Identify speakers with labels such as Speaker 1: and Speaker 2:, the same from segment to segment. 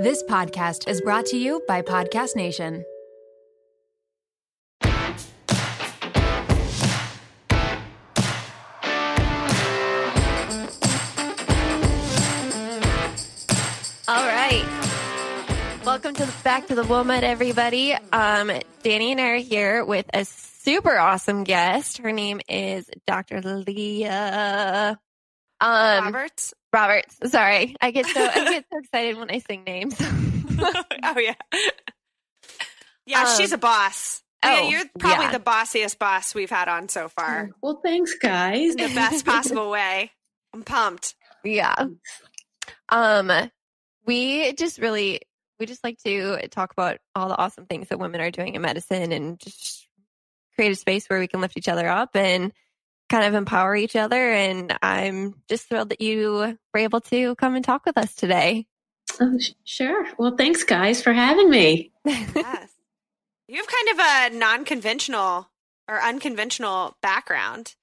Speaker 1: This podcast is brought to you by Podcast Nation.
Speaker 2: All right. Welcome to the Back to the WOMED, everybody. Um, Dani and I are here with a super awesome guest. Her name is Dr. Leah. Um,
Speaker 3: Roberts.
Speaker 2: Roberts. Sorry, I get so I get so excited when I sing names.
Speaker 3: oh yeah, yeah.
Speaker 2: Um,
Speaker 3: she's a boss.
Speaker 2: oh,
Speaker 3: yeah, you're probably
Speaker 2: yeah.
Speaker 3: the bossiest boss we've had on so far
Speaker 4: Well, thanks, guys.
Speaker 3: in the best possible way. I'm pumped.
Speaker 2: yeah. Um, we just really we just like to talk about all the awesome things that women are doing in medicine and just create a space where we can lift each other up and kind of empower each other. And I'm just thrilled that you were able to come and talk with us today.
Speaker 4: Oh, sh- sure. Well, thanks, guys, for having me.
Speaker 3: Yes, you have kind of a non-conventional or unconventional background.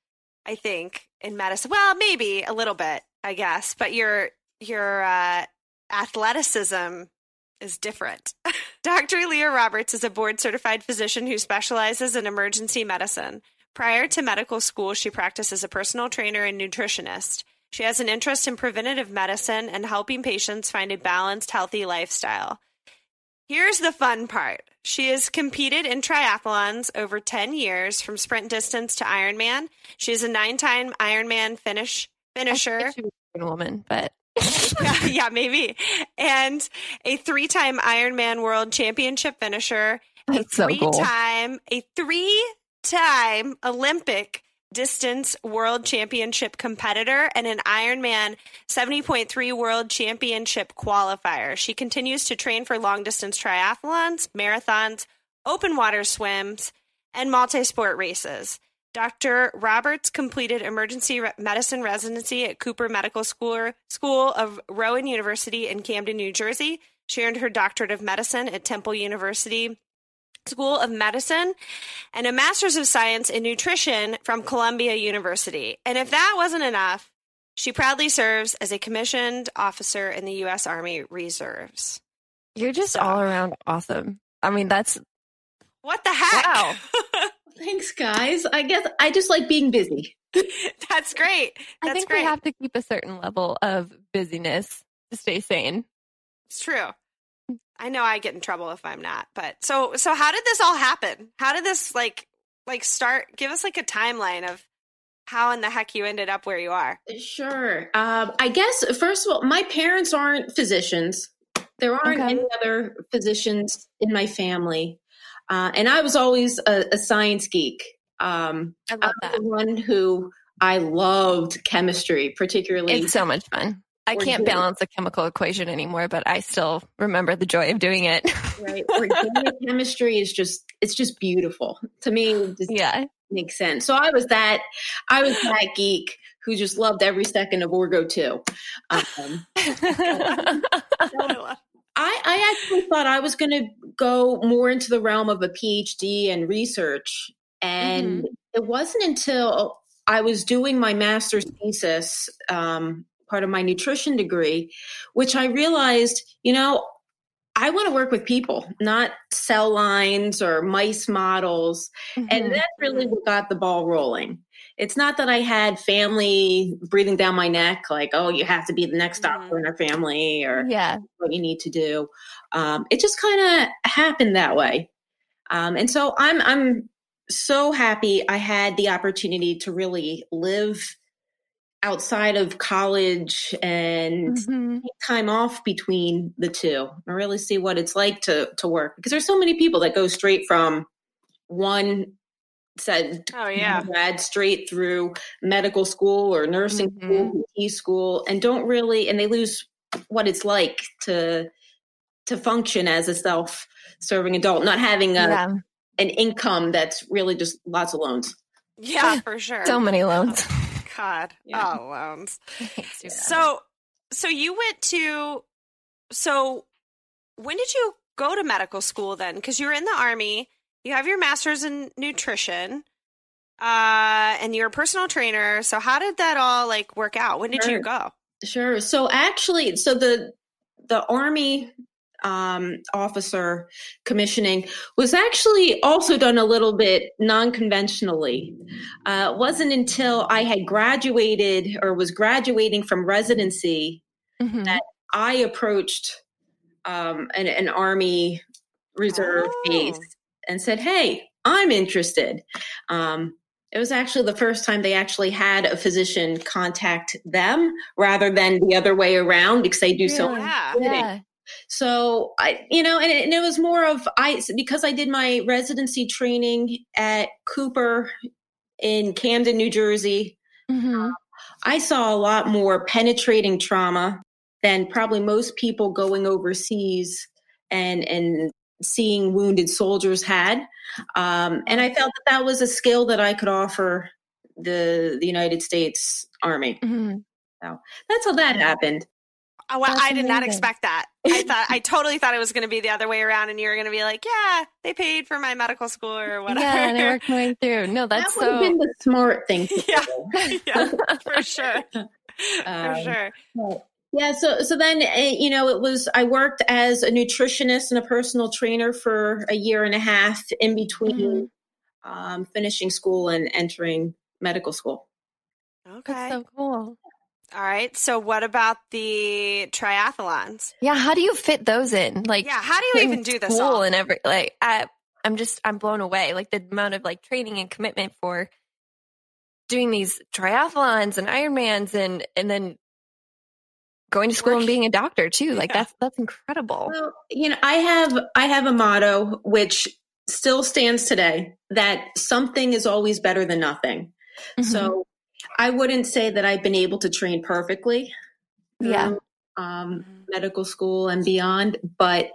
Speaker 3: I think in medicine. Well, maybe a little bit, I guess, but your your uh, athleticism is different. Dr. Leah Roberts is a board certified physician who specializes in emergency medicine. Prior to medical school, she practiced as a personal trainer and nutritionist. She has an interest in preventative medicine and helping patients find a balanced, healthy lifestyle. Here's the fun part. She has competed in triathlons over 10 years from sprint distance to Ironman. She is a nine time Ironman finish finisher.
Speaker 2: I think she was a woman, but
Speaker 3: yeah, yeah, maybe. And a three time Ironman world championship finisher, a
Speaker 2: that's so
Speaker 3: three
Speaker 2: cool.
Speaker 3: time, a three time Olympic distance world championship competitor and an Ironman 70.3 world championship qualifier. She continues to train for long distance triathlons, marathons, open water swims, and multi sport races. Dr. Roberts completed emergency medicine residency at Cooper Medical School, School of Rowan University in Camden, New Jersey. She earned her doctorate of medicine at Temple University School of Medicine and a master's of science in nutrition from Columbia University. And if that wasn't enough, she proudly serves as a commissioned officer in the U.S. Army Reserves.
Speaker 2: You're just
Speaker 3: So-
Speaker 2: all around awesome. I mean, that's
Speaker 3: What the heck?
Speaker 2: Wow.
Speaker 4: Thanks, guys. I guess I just like being busy.
Speaker 3: That's great.
Speaker 2: I think
Speaker 3: great.
Speaker 2: we have to keep a certain level of busyness to stay sane.
Speaker 3: It's true. I know I get in trouble if I'm not. But so so how did this all happen? How did this like like start? Give us like a timeline of how in the heck you ended up where you are.
Speaker 4: Sure. Um, I guess, first of all, my parents aren't physicians. There aren't
Speaker 2: Okay.
Speaker 4: any other physicians in my family. Uh, and I was always a, a science geek. Um,
Speaker 2: I
Speaker 4: I
Speaker 2: love
Speaker 4: was
Speaker 2: that.
Speaker 4: the one who I loved chemistry, particularly.
Speaker 2: It's so much fun. I can't balance a chemical equation anymore, but I still remember the joy of doing it.
Speaker 4: right. Organic chemistry is just, it's just beautiful. To me,
Speaker 2: yeah.
Speaker 4: makes sense. So I was that, I was that geek who just loved every second of Orgo 2. Um, I, I actually thought I was going to go more into the realm of a PhD and research. And it wasn't until I was doing my master's thesis, um, part of my nutrition degree, which I realized, you know, I want to work with people, not cell lines or mice models.
Speaker 2: Mhm.
Speaker 4: And that's really what got the ball rolling. It's not that I had family breathing down my neck, like, oh, you have to be the next doctor in our family or
Speaker 2: yeah.
Speaker 4: what you need to do. Um, it just kind of happened that way. Um, and so I'm, I'm so happy I had the opportunity to really live outside of college and
Speaker 2: Mhm.
Speaker 4: take time off between the two and really see what it's like to to work because there's so many people that go straight from one said
Speaker 3: Oh yeah.
Speaker 4: grad straight through medical school or nursing school, PT school, and don't really, and they lose what it's like to to function as a self-serving adult, not having a,
Speaker 2: Yeah.
Speaker 4: an income that's really just lots of loans.
Speaker 3: Yeah, for sure.
Speaker 2: So many loans.
Speaker 3: God.
Speaker 4: Yeah.
Speaker 3: Oh, loans.
Speaker 2: so
Speaker 3: So you went to so when did you go to medical school then? Because you were in the army, you have your master's in nutrition, uh, and you're a personal trainer. So how did that all like work out? When did you go?
Speaker 4: Sure. So actually, so the the army um, officer commissioning was actually also done a little bit non-conventionally. Uh, it wasn't until I had graduated or was graduating from residency
Speaker 2: Mhm.
Speaker 4: that I approached um, an, an Army Reserve
Speaker 3: Oh.
Speaker 4: base and said, "Hey, I'm interested." Um, it was actually the first time they actually had a physician contact them rather than the other way around because they do so
Speaker 2: Yeah.
Speaker 4: much
Speaker 3: Yeah.
Speaker 4: So I, you know, and it, and it was more of I because I did my residency training at Cooper in Camden, New Jersey.
Speaker 2: Mhm.
Speaker 4: I saw a lot more penetrating trauma than probably most people going overseas and and seeing wounded soldiers had. Um, and I felt that that was a skill that I could offer the the United States Army.
Speaker 2: Mhm.
Speaker 4: That's how that happened.
Speaker 3: Oh, well,
Speaker 2: That's
Speaker 3: I did not expect that. I thought I totally thought it was going to be the other way around, and you were going to be like, "Yeah, they paid for my medical school or whatever."
Speaker 2: Yeah, and they were going through. No, that's
Speaker 4: that would have been the smart thing to
Speaker 3: Yeah.
Speaker 4: do.
Speaker 3: yeah, for sure, for
Speaker 4: Um,
Speaker 3: sure.
Speaker 4: Yeah, so so then uh, you know it was I worked as a nutritionist and a personal trainer for a year and a half in between
Speaker 2: Mhm.
Speaker 4: um, finishing school and entering medical school.
Speaker 3: Okay,
Speaker 2: That's so cool.
Speaker 3: All right. So, what about the triathlons?
Speaker 2: Yeah, how do you fit those in? Like,
Speaker 3: Yeah, how do you even do this?
Speaker 2: school
Speaker 3: All?
Speaker 2: and every like I I'm just I'm blown away. Like the amount of like training and commitment for doing these triathlons and Ironmans and and then going to school and being a doctor too. Like
Speaker 3: Yeah.
Speaker 2: that's that's incredible.
Speaker 4: Well, you know, I have I have a motto which still stands today that something is always better than nothing.
Speaker 2: Mhm.
Speaker 4: So I wouldn't say that I've been able to train perfectly.
Speaker 2: Yeah.
Speaker 4: Um,
Speaker 3: Mhm.
Speaker 4: medical school and beyond, but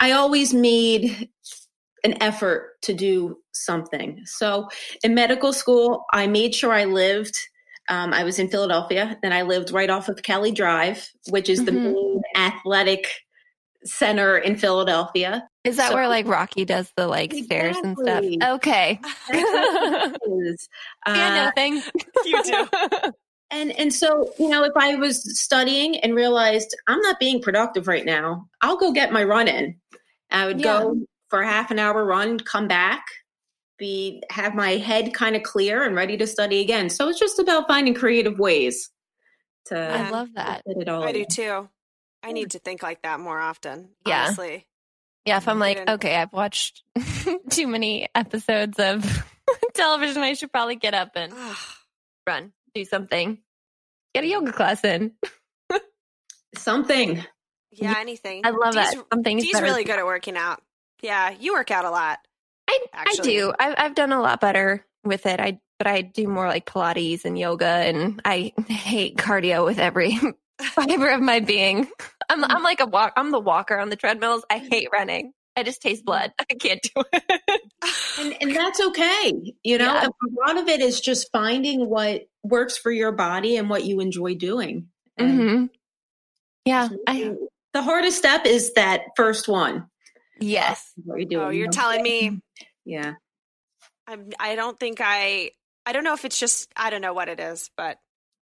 Speaker 4: I always made an effort to do something. So in medical school, I made sure I lived. Um, I was in Philadelphia, and I lived right off of Kelly Drive, which is the
Speaker 2: Mhm.
Speaker 4: main athletic center in Philadelphia.
Speaker 2: Is that
Speaker 4: so-
Speaker 2: where like Rocky does the like stairs and stuff? Okay.
Speaker 4: That's what
Speaker 2: yeah,
Speaker 4: Uh,
Speaker 2: no thing.
Speaker 3: You do.
Speaker 4: And and so, you know, if I was studying and realized I'm not being productive right now, I'll go get my run in. I would
Speaker 2: Yeah.
Speaker 4: go for a half an hour run, come back, be have my head kind of clear and ready to study again. So it's just about finding creative ways to
Speaker 2: I love that.
Speaker 4: fit it all.
Speaker 3: I do too. I need to think like that more often.
Speaker 2: Yeah.
Speaker 3: Honestly.
Speaker 2: Yeah, if I'm like, okay, I've watched too many episodes of television, I should probably get up and run, do something, get a yoga class in.
Speaker 4: Something.
Speaker 3: yeah, anything.
Speaker 2: I love that.
Speaker 3: Dee's-
Speaker 2: Something is
Speaker 3: Dee's really good at working out. Yeah, you work out a lot.
Speaker 2: I, I do. I've, I've done a lot better with it. I but I do more like Pilates and yoga, and I hate cardio with every fiber of my being. I'm I'm like a walk. I'm the walker on the treadmills. I hate running. I just taste blood. I can't do it.
Speaker 4: And and that's okay. You know,
Speaker 2: Yeah.
Speaker 4: a lot of it is just finding what works for your body and what you enjoy doing. And
Speaker 2: hmm Yeah. I,
Speaker 4: the hardest step is that first one.
Speaker 2: yes.
Speaker 4: What you're doing.
Speaker 3: oh,
Speaker 4: you
Speaker 3: you're
Speaker 4: know?
Speaker 3: telling me
Speaker 4: Yeah.
Speaker 3: I'm, I don't think I, I don't know if it's just, I don't know what it is, but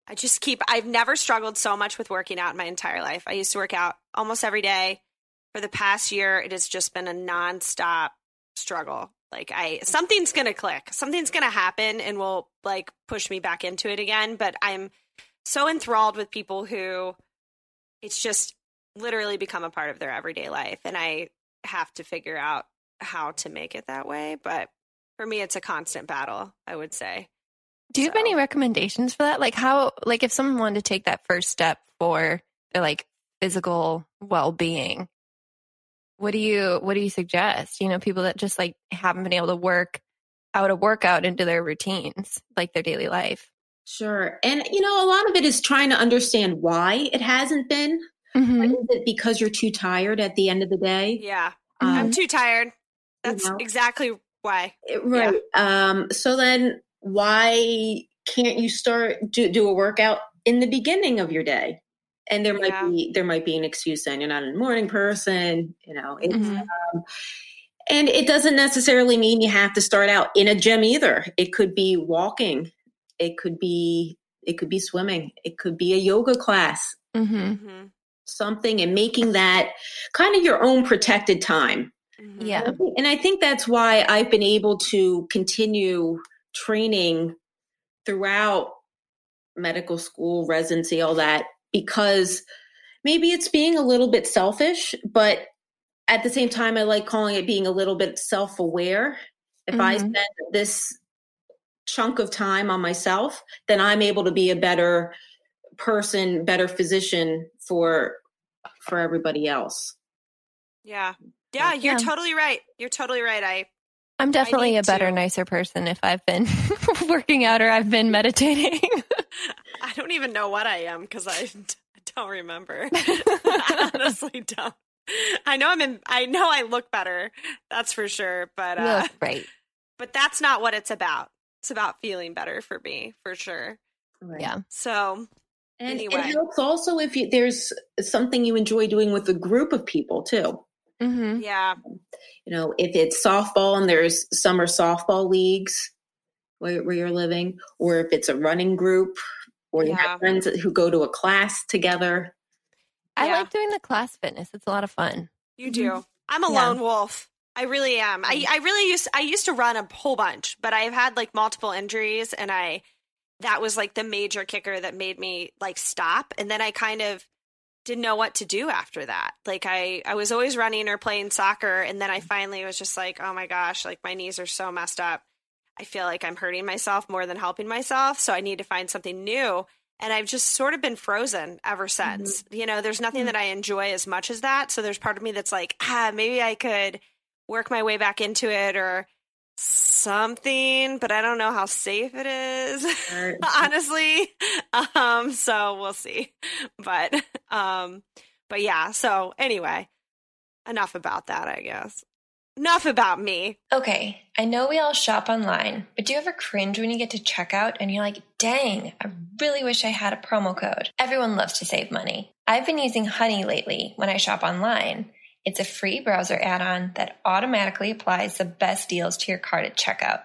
Speaker 3: I just keep, I've never struggled so much with working out in my entire life. I used to work out almost every day. For the past year, it has just been a nonstop struggle. Like I, something's going to click, something's going to happen and will like push me back into it again. But I'm so enthralled with people who it's just literally become a part of their everyday life. And I have to figure out how to make it that way. But for me, it's a constant battle, I would say.
Speaker 2: Do you have any recommendations for that? Like how, like if someone wanted to take that first step for their like physical well being, what do you what do you suggest? You know, people that just like haven't been able to work out a workout into their routines, like their daily life.
Speaker 4: Sure. And, you know, a lot of it is trying to understand why it hasn't been.
Speaker 2: Mhm.
Speaker 4: Is it because you're too tired at the end of the day?
Speaker 3: Yeah.
Speaker 4: Um,
Speaker 3: I'm too tired. That's
Speaker 4: know.
Speaker 3: exactly why.
Speaker 4: It- Right. Um, so then why can't you start do, do a workout in the beginning of your day? And there
Speaker 3: Yeah.
Speaker 4: might be there might be an excuse then you're not a morning person, you know. It's,
Speaker 2: Mhm.
Speaker 4: um, and it doesn't necessarily mean you have to start out in a gym either. It could be walking. It could be it could be swimming. It could be a yoga class.
Speaker 2: Mhm.
Speaker 3: hmm
Speaker 4: something and making that kind of your own protected time.
Speaker 3: Mhm.
Speaker 2: Yeah.
Speaker 4: And I think that's why I've been able to continue training throughout medical school, residency, all that, because maybe it's being a little bit selfish, but at the same time, I like calling it being a little bit self aware. If I
Speaker 2: Mhm.
Speaker 4: spend this chunk of time on myself, then I'm able to be a better person, better physician for for everybody else.
Speaker 3: Yeah. Yeah, you're
Speaker 2: Yeah.
Speaker 3: totally right. You're totally right. I
Speaker 2: I'm definitely a better,
Speaker 3: to-
Speaker 2: nicer person if I've been working out or I've been meditating.
Speaker 3: I don't even know what I am because I don't remember. I honestly don't. I know I'm in. I know I look better. That's for sure. But
Speaker 2: You
Speaker 3: uh,
Speaker 2: look great.
Speaker 3: but that's not what it's about. It's about feeling better for me, for sure.
Speaker 4: Right.
Speaker 2: Yeah.
Speaker 3: So
Speaker 4: And
Speaker 3: Anyway.
Speaker 4: it helps also if you, there's something you enjoy doing with a group of people too.
Speaker 2: Hmm
Speaker 3: yeah,
Speaker 4: You know, if it's softball and there's summer softball leagues where, where you're living, or if it's a running group, or you
Speaker 3: Yeah.
Speaker 4: have friends who go to a class together.
Speaker 2: I
Speaker 3: Yeah.
Speaker 2: like doing the class fitness. It's a lot of fun.
Speaker 3: you do. I'm a
Speaker 2: Yeah.
Speaker 3: lone wolf. I really am. I, I really used I used to run a whole bunch, but I've had like multiple injuries and I that was like the major kicker that made me like stop and then I kind of didn't know what to do after that. Like I I was always running or playing soccer and then I finally was just like, "Oh my gosh, like my knees are so messed up. I feel like I'm hurting myself more than helping myself, so I need to find something new." And I've just sort of been frozen ever since. You know, there's nothing that I enjoy as much as that. So there's part of me that's like, ah, maybe I could work my way back into it or something, but I don't know how safe it is.
Speaker 4: Or-
Speaker 3: honestly. Um, so we'll see. But um, but yeah, so anyway, enough about that, I guess. Enough about me.
Speaker 5: Okay, I know we all shop online, but do you ever cringe when you get to checkout and you're like, dang, I really wish I had a promo code? Everyone loves to save money. I've been using Honey lately when I shop online. It's a free browser add on that automatically applies the best deals to your cart at checkout.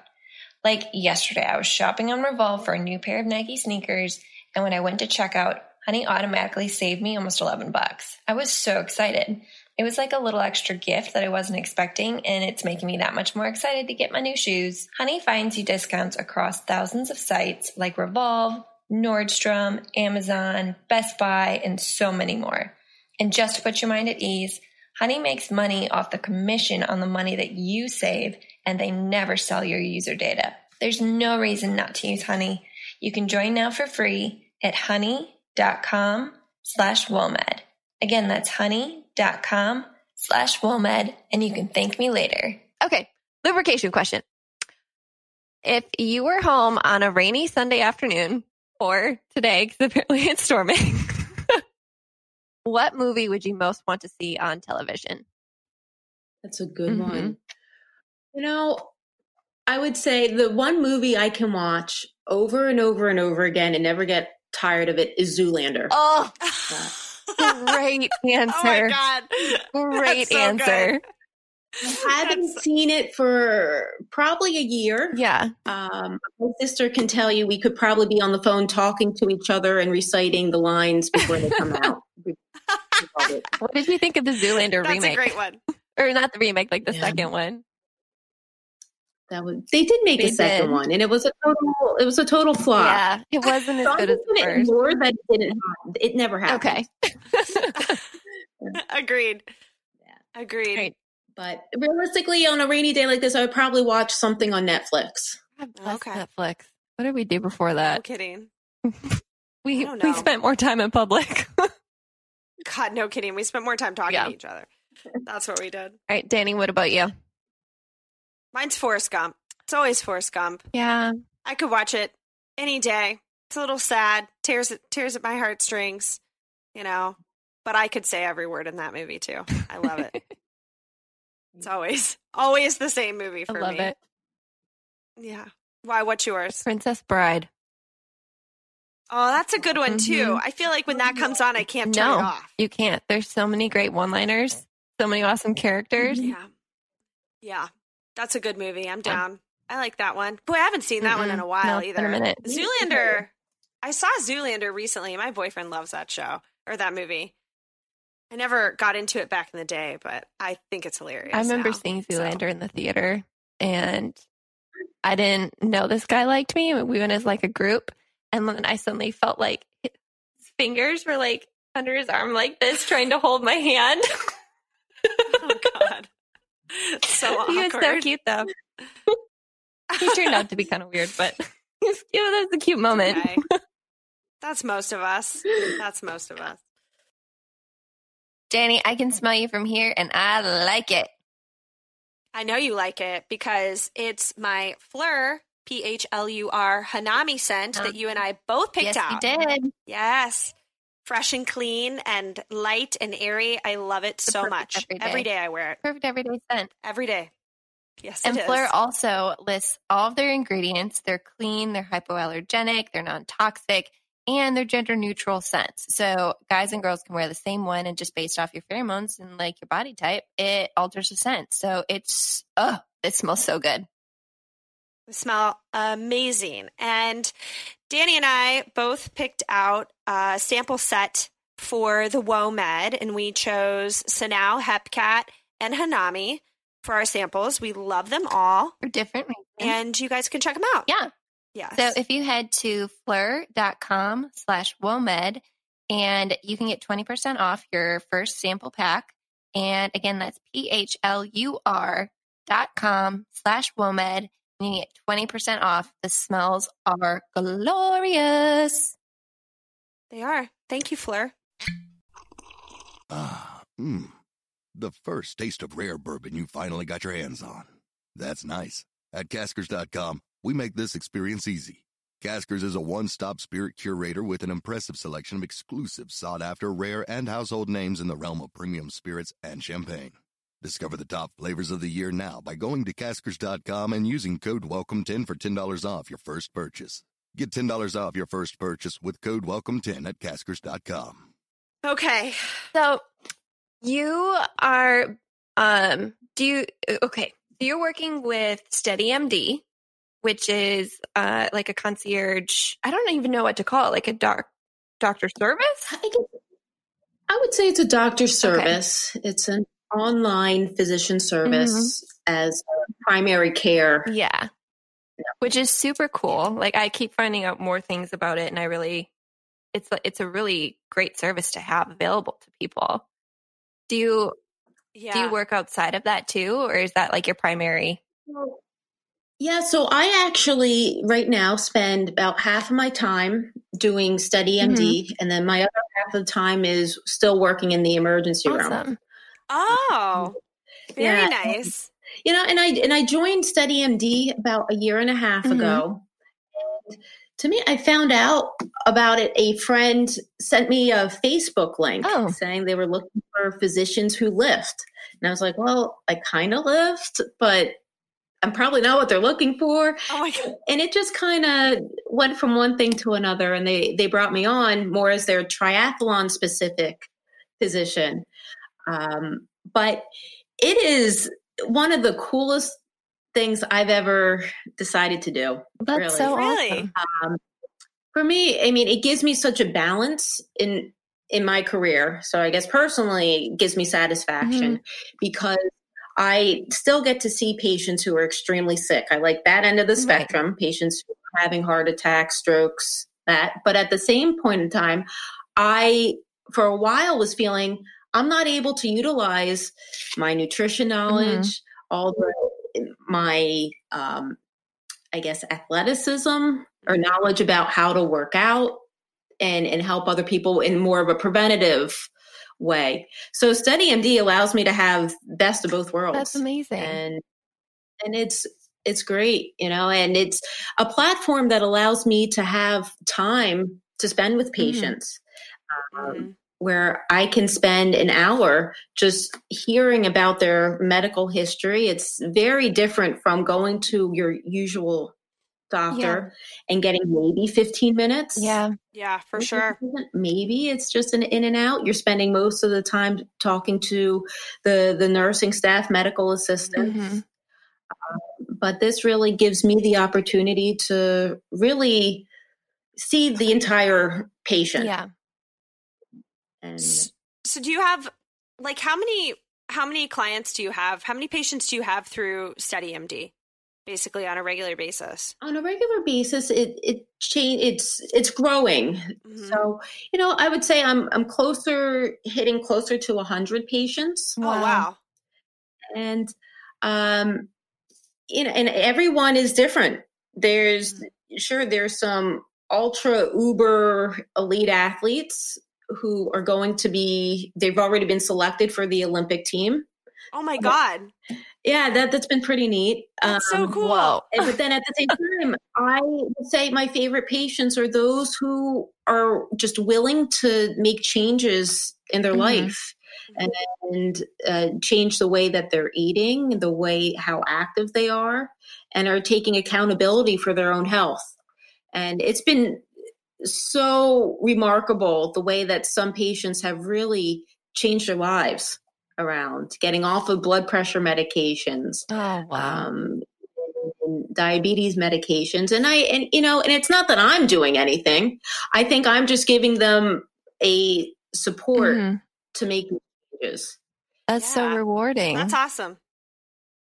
Speaker 5: Like yesterday, I was shopping on Revolve for a new pair of Nike sneakers, and when I went to checkout, Honey automatically saved me almost 11 bucks. I was so excited. It was like a little extra gift that I wasn't expecting, and it's making me that much more excited to get my new shoes. Honey finds you discounts across thousands of sites like Revolve, Nordstrom, Amazon, Best Buy, and so many more. And just to put your mind at ease, Honey makes money off the commission on the money that you save, and they never sell your user data. There's no reason not to use Honey. You can join now for free at honey.com slash WOMED. Again, that's honey.com slash WOMED, and you can thank me later.
Speaker 2: Okay, lubrication question. If you were home on a rainy Sunday afternoon, or today, because apparently it's storming, what movie would you most want to see on television?
Speaker 4: That's a good
Speaker 2: Mhm.
Speaker 4: one. You know, I would say the one movie I can watch over and over and over again and never get tired of it is Zoolander.
Speaker 2: Oh, great
Speaker 3: Oh my
Speaker 2: answer.
Speaker 3: god.
Speaker 2: Great
Speaker 3: so good.
Speaker 2: answer.
Speaker 4: I haven't
Speaker 3: That's-
Speaker 4: seen it for probably a year.
Speaker 2: Yeah.
Speaker 4: Um, my sister can tell you we could probably be on the phone talking to each other and reciting the lines before they come out. We- we love it.
Speaker 2: What did you think of the Zoolander
Speaker 3: That's
Speaker 2: remake?
Speaker 3: a great one.
Speaker 2: or not the remake, like the
Speaker 4: Yeah.
Speaker 2: second one.
Speaker 4: That was they did make
Speaker 2: They
Speaker 4: a second
Speaker 2: did.
Speaker 4: one, and it was a total it was a total flop.
Speaker 2: Yeah, it wasn't as
Speaker 4: So
Speaker 2: good as the first.
Speaker 4: ignore that it didn't happen. It never happened.
Speaker 2: Okay.
Speaker 3: Agreed.
Speaker 4: Yeah.
Speaker 3: Agreed.
Speaker 2: Great.
Speaker 4: But realistically, on a rainy day like this, I would probably watch something on Netflix.
Speaker 3: Okay.
Speaker 2: Netflix. What did we do before
Speaker 3: No
Speaker 2: that?
Speaker 3: kidding.
Speaker 2: We we spent more time in public.
Speaker 3: God, no kidding. We spent more time talking
Speaker 2: Yeah.
Speaker 3: to each other. That's what we did.
Speaker 2: All right, Dani, what about you?
Speaker 3: Mine's Forrest Gump. It's always Forrest Gump.
Speaker 2: Yeah.
Speaker 3: I could watch it any day. It's a little sad, tears at tears at my heartstrings, you know. But I could say every word in that movie too. I love it. it's always always the same movie
Speaker 2: I
Speaker 3: for
Speaker 2: love
Speaker 3: me.
Speaker 2: it.
Speaker 3: Yeah. Why? What's yours?
Speaker 2: Princess Bride.
Speaker 3: Oh, that's a good one too.
Speaker 2: Mhm.
Speaker 3: I feel like when that comes on, I can't turn
Speaker 2: No.
Speaker 3: it off.
Speaker 2: You can't. There's so many great one-liners, so many awesome characters.
Speaker 3: Yeah. Yeah. That's a good movie. I'm down. I like that one. Boy, I haven't seen that one in a while
Speaker 2: No,
Speaker 3: either.
Speaker 2: been a minute.
Speaker 3: Zoolander. I saw Zoolander recently. My boyfriend loves that show or that movie. I never got into it back in the day, but I think it's hilarious.
Speaker 2: I remember
Speaker 3: now,
Speaker 2: seeing
Speaker 3: so.
Speaker 2: Zoolander in the theater, and I didn't know this guy liked me. We went as like a group, and then I suddenly felt like his fingers were like under his arm, like this, trying to hold my hand.
Speaker 3: Oh God, so awkward.
Speaker 2: he was so cute, though. he turned out to be kind of weird, but it was cute. That was a cute moment.
Speaker 3: Okay. That's most of us. That's most of us.
Speaker 2: Dani, I can smell you from here, and I like it.
Speaker 3: I know you like it because it's my Phlur, P H L U R Hanami scent that you and I both picked
Speaker 2: yes,
Speaker 3: out.
Speaker 2: you did.
Speaker 3: Yes. Fresh and clean and light and airy. I love it so much.
Speaker 2: every day.
Speaker 3: Every day I wear it.
Speaker 2: Perfect everyday scent.
Speaker 3: Every day. Yes,
Speaker 2: And
Speaker 3: it
Speaker 2: Phlur
Speaker 3: is.
Speaker 2: also lists all of their ingredients. They're clean, they're hypoallergenic, they're non toxic, and they're gender neutral scents. So guys and girls can wear the same one, and just based off your pheromones and like your body type, it alters the scent. So it's oh, it smells so good.
Speaker 3: They smell amazing. And Dani and I both picked out a sample set for the WOMED, and we chose Sanao, Hepcat, and Hanami for our samples. We love them all,
Speaker 2: For different reasons.
Speaker 3: and you guys can check them out.
Speaker 2: yeah.
Speaker 3: Yes.
Speaker 2: So if you head to phlur.com slash WOMED and you can get 20% off your first sample pack. And again, that's P-H-L-U-R dot com slash WOMED. And you get 20% off. The smells are glorious.
Speaker 3: they are. Thank you, Phlur.
Speaker 6: Ah, mmm. The first taste of rare bourbon you finally got your hands on. That's nice. At Caskers.com, we make this experience easy. Caskers is a one stop spirit curator with an impressive selection of exclusive, sought after, rare, and household names in the realm of premium spirits and champagne. Discover the top flavors of the year now by going to Caskers.com and using code WELCOME10 for $10 off your first purchase. Get $10 off your first purchase with code WELCOME10 at Caskers.com.
Speaker 3: Okay.
Speaker 2: So you are, um, do you, okay. So you're working with Steady MD, which is, uh, like a concierge. I don't even know what to call it, like a doc, doctor service.
Speaker 4: I, I would say it's a doctor service. It's an online physician service mm-hmm. as primary care.
Speaker 2: Yeah. Which is super cool. Like I keep finding out more things about it and I really it's it's a really great service to have available to people. Do you
Speaker 3: Yeah.
Speaker 2: do you work outside of that too or is that like your primary?
Speaker 4: Yeah, so I actually right now spend about half of my time doing SteadyMD, mm-hmm. and then my other half of the time is still working in the emergency room.
Speaker 3: Oh, very
Speaker 4: Yeah.
Speaker 3: nice.
Speaker 4: You know, and I and I joined SteadyMD about a year and a half
Speaker 2: Mhm.
Speaker 4: ago. And to me, I found out about it. A friend sent me a Facebook link
Speaker 2: Oh.
Speaker 4: saying they were looking for physicians who lift, and I was like, "Well, I kind of lift, but I'm probably not what they're looking for."
Speaker 3: Oh my god.
Speaker 4: and it just kind of went from one thing to another and they they brought me on more as their triathlon specific physician um, but it is one of the coolest things i've ever decided to do
Speaker 2: That's
Speaker 4: Really?
Speaker 2: so
Speaker 3: Really?
Speaker 2: awesome.
Speaker 4: for me i mean it gives me such a balance in in my career so i guess personally it gives me satisfaction because i still get to see patients who are extremely sick i like that end of the
Speaker 2: Right.
Speaker 4: spectrum patients having heart attacks strokes that but at the same point in time i for a while was feeling i'm not able to utilize my nutrition knowledge all the my um i guess athleticism or knowledge about how to work out and and help other people in more of a preventative way so SteadyMD allows me to have best of both worlds
Speaker 2: That's amazing.
Speaker 4: and and it's it's great you know and it's a platform that allows me to have time to spend with patients um,
Speaker 3: Mhm.
Speaker 4: Where i can spend an hour just hearing about their medical history it's very different from going to your usual doctor and getting maybe 15 minutes
Speaker 2: yeah.
Speaker 3: Yeah, for sure.
Speaker 4: maybe it's just an in and out you're spending most of the time talking to the the nursing staff medical assistants
Speaker 2: Mhm.
Speaker 4: but this really gives me the opportunity to really see the entire patient
Speaker 2: Yeah.
Speaker 4: And
Speaker 3: So, do you have like how many how many clients do you have? How many patients do you have through SteadyMD? Basically on a regular basis.
Speaker 4: On a regular basis, it it change. It's it's growing.
Speaker 3: Mhm.
Speaker 4: So you know, I would say I'm I'm closer hitting closer to hundred patients,
Speaker 3: oh wow.
Speaker 4: and um, you know, and everyone is different. There's sure there's some ultra uber elite athletes who are going to be they've already been selected for the Olympic team.
Speaker 3: Oh my god.
Speaker 4: Yeah, that that's been pretty neat.
Speaker 3: That's so
Speaker 4: Um,
Speaker 3: cool.
Speaker 2: Whoa.
Speaker 4: and- but then at the same time, I would say my favorite patients are those who are just willing to make changes in their
Speaker 2: Mhm.
Speaker 4: life and uh, change the way that they're eating, the way how active they are, and are taking accountability for their own health. And it's been so remarkable the way that some patients have really changed their lives around getting off of blood pressure medications
Speaker 2: Oh wow.
Speaker 4: um, diabetes medications and i and you know and it's not that i'm doing anything i think i'm just giving them a support
Speaker 2: Mhm.
Speaker 4: to make changes
Speaker 2: That's so rewarding.
Speaker 3: That's awesome.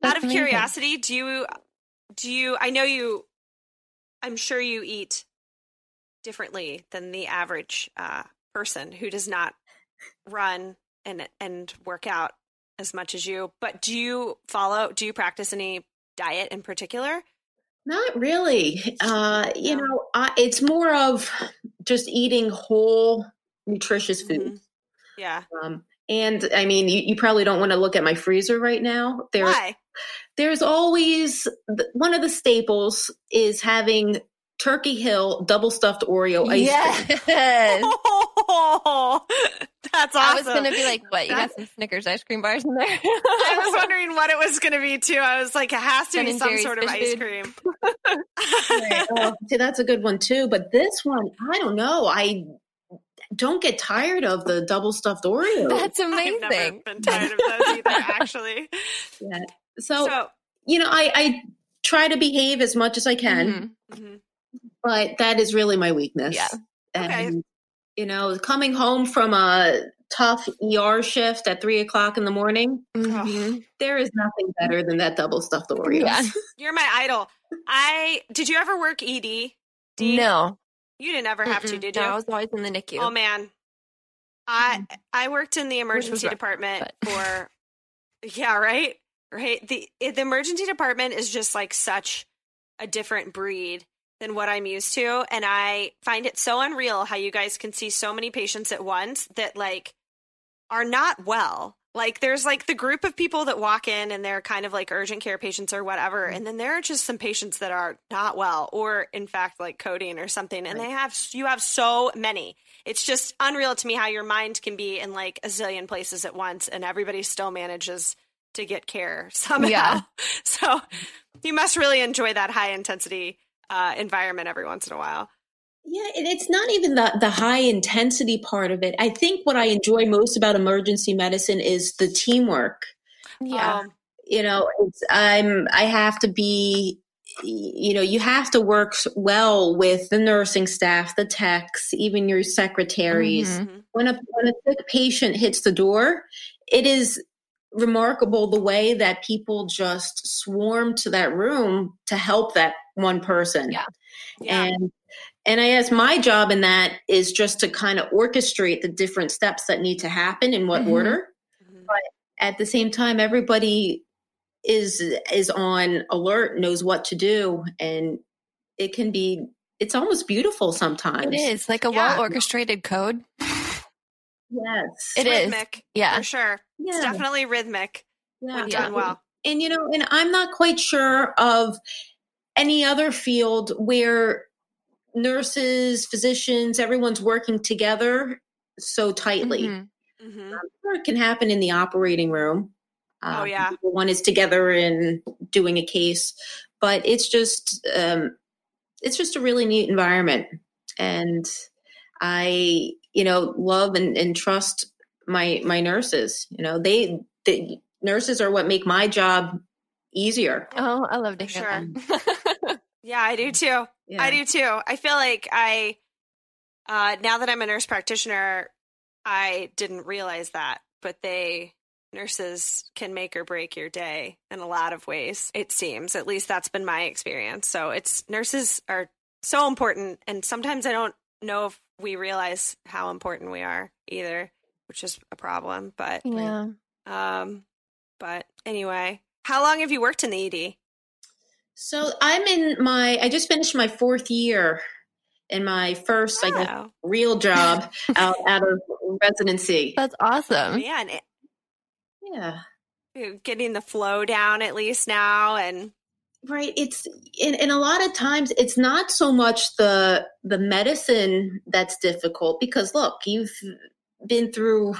Speaker 2: That's
Speaker 3: Out of
Speaker 2: amazing.
Speaker 3: curiosity, do you do you I know you I'm sure you eat differently than the average uh, person who does not run and and work out as much as you, but do you follow do you practice any diet in particular?
Speaker 4: not really uh you
Speaker 3: No.
Speaker 4: know I, it's more of just eating whole nutritious food
Speaker 3: Yeah.
Speaker 4: um and i mean you, you probably don't want to look at my freezer right now there's
Speaker 3: Why?
Speaker 4: there's always one of the staples is having turkey hill double stuffed oreo ice cream
Speaker 2: Yes.
Speaker 3: Oh, that's awesome.
Speaker 2: I was gonna be like, what? You got some Snickers ice cream bars in there?
Speaker 3: I was wondering what it was going to be too. I was like, it has to
Speaker 2: Ben
Speaker 3: be some
Speaker 2: Jerry's
Speaker 3: sort of ice
Speaker 2: food.
Speaker 3: cream.
Speaker 4: oh, see, that's a good one too. But this one, I don't know. I don't get tired of the double stuffed Oreo.
Speaker 2: That's amazing.
Speaker 3: I've
Speaker 2: amazing.
Speaker 3: never been tired of those either, actually.
Speaker 4: Yeah. So,
Speaker 3: So,
Speaker 4: you know, I, I try to behave as much as I can,
Speaker 2: Mhm.
Speaker 3: mhm.
Speaker 4: But that is really my weakness.
Speaker 2: Yeah.
Speaker 3: Okay.
Speaker 4: And, you know, coming home from a tough ER shift at three o'clock in the morning,
Speaker 2: Mhm.
Speaker 4: there is nothing better than that double stuffed Oreo.
Speaker 2: Yeah.
Speaker 3: you're my idol. I did you ever work ED? D?
Speaker 2: No.
Speaker 3: you didn't ever have to,
Speaker 2: Mm-mm.
Speaker 3: did
Speaker 2: No. I was always in the NICU.
Speaker 3: Oh man, I I worked in the
Speaker 2: Mm-hmm.
Speaker 3: emergency
Speaker 2: rough,
Speaker 3: department
Speaker 2: but-
Speaker 3: for yeah right right the the emergency department is just like such a different breed than what I'm used to, and I find it so unreal how you guys can see so many patients at once that like are not well. Like there's like the group of people that walk in and they're kind of like urgent care patients or whatever, mm-hmm. and then there are just some patients that are not well, or in fact like coding or something, and they have you have so many. It's just unreal to me how your mind can be in like a zillion places at once, and everybody still manages to get care somehow.
Speaker 2: Yeah.
Speaker 3: So you must really enjoy that high intensity uh, environment every once in a while.
Speaker 4: Yeah, and it's not even the the high intensity part of it. I think what I enjoy most about emergency medicine is the teamwork.
Speaker 2: yeah.
Speaker 3: Um,
Speaker 4: You know, it's, I'm I have to be you know, you have to work well with the nursing staff, the techs, even your secretaries.
Speaker 2: Mhm.
Speaker 3: mhm.
Speaker 4: When a when a sick patient hits the door, it is remarkable the way that people just swarm to that room to help that one person.
Speaker 2: Yeah.
Speaker 3: Yeah.
Speaker 4: And and I guess my job in that is just to kind of orchestrate the different steps that need to happen in what
Speaker 2: Mhm.
Speaker 4: order.
Speaker 3: Mhm.
Speaker 4: At the same time, everybody is is on alert, knows what to do, and it can be it's almost beautiful sometimes.
Speaker 2: It is like a
Speaker 3: Yeah.
Speaker 2: well orchestrated code.
Speaker 4: Yes.
Speaker 2: It is.
Speaker 3: rhythmic,
Speaker 2: Yeah.
Speaker 3: for sure.
Speaker 4: Yeah.
Speaker 3: It's definitely rhythmic
Speaker 4: yeah.
Speaker 3: when done well.
Speaker 4: and you know and i'm not quite sure of any other field where nurses physicians everyone's working together so tightly
Speaker 2: Mhm.
Speaker 3: hmm
Speaker 4: I'm sure it can happen in the operating room
Speaker 3: Oh,
Speaker 4: Um,
Speaker 3: yeah.
Speaker 4: one is together and doing a case but it's just um, it's just a really neat environment and i you know love and, and trust my my nurses you know they the nurses are what make my job easier
Speaker 2: Oh, I love to
Speaker 3: For
Speaker 2: hear
Speaker 3: sure.
Speaker 2: that.
Speaker 3: Yeah, I do too.
Speaker 4: Yeah.
Speaker 3: I do too. I feel like I, uh, now that I'm a nurse practitioner, I didn't realize that but they nurses can make or break your day in a lot of ways. It seems, at least that's been my experience. So it's nurses are so important, and sometimes I don't know if we realize how important we are either, which is a problem. But
Speaker 2: Yeah.
Speaker 3: um, but anyway, how long have you worked in the E ED?
Speaker 4: So I'm in my, I just finished my fourth year in my first, I guess,
Speaker 3: Wow.
Speaker 4: real job out, out of residency.
Speaker 2: That's awesome.
Speaker 3: man, it,
Speaker 4: Yeah.
Speaker 3: getting the flow down at least now, and
Speaker 4: Right. It's and, and a lot of times it's not so much the the medicine that's difficult because look, you've been through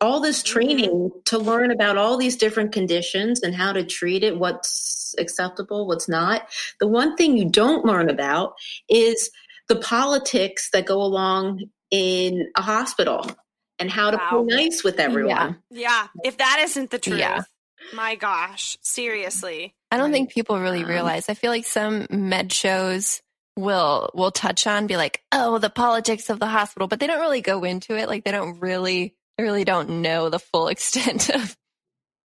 Speaker 4: all this training to learn about all these different conditions and how to treat it, what's acceptable, what's not. The one thing you don't learn about is the politics that go along in a hospital and how to
Speaker 3: Wow.
Speaker 4: play nice with everyone.
Speaker 3: yeah, if that isn't the truth,
Speaker 2: Yeah.
Speaker 3: my gosh, seriously.
Speaker 2: I don't
Speaker 4: Right.
Speaker 2: think people really
Speaker 4: Um,
Speaker 2: realize. I feel like some med shows will will touch on be like, "Oh, the politics of the hospital," but they don't really go into it. Like they don't really they really don't know the full extent of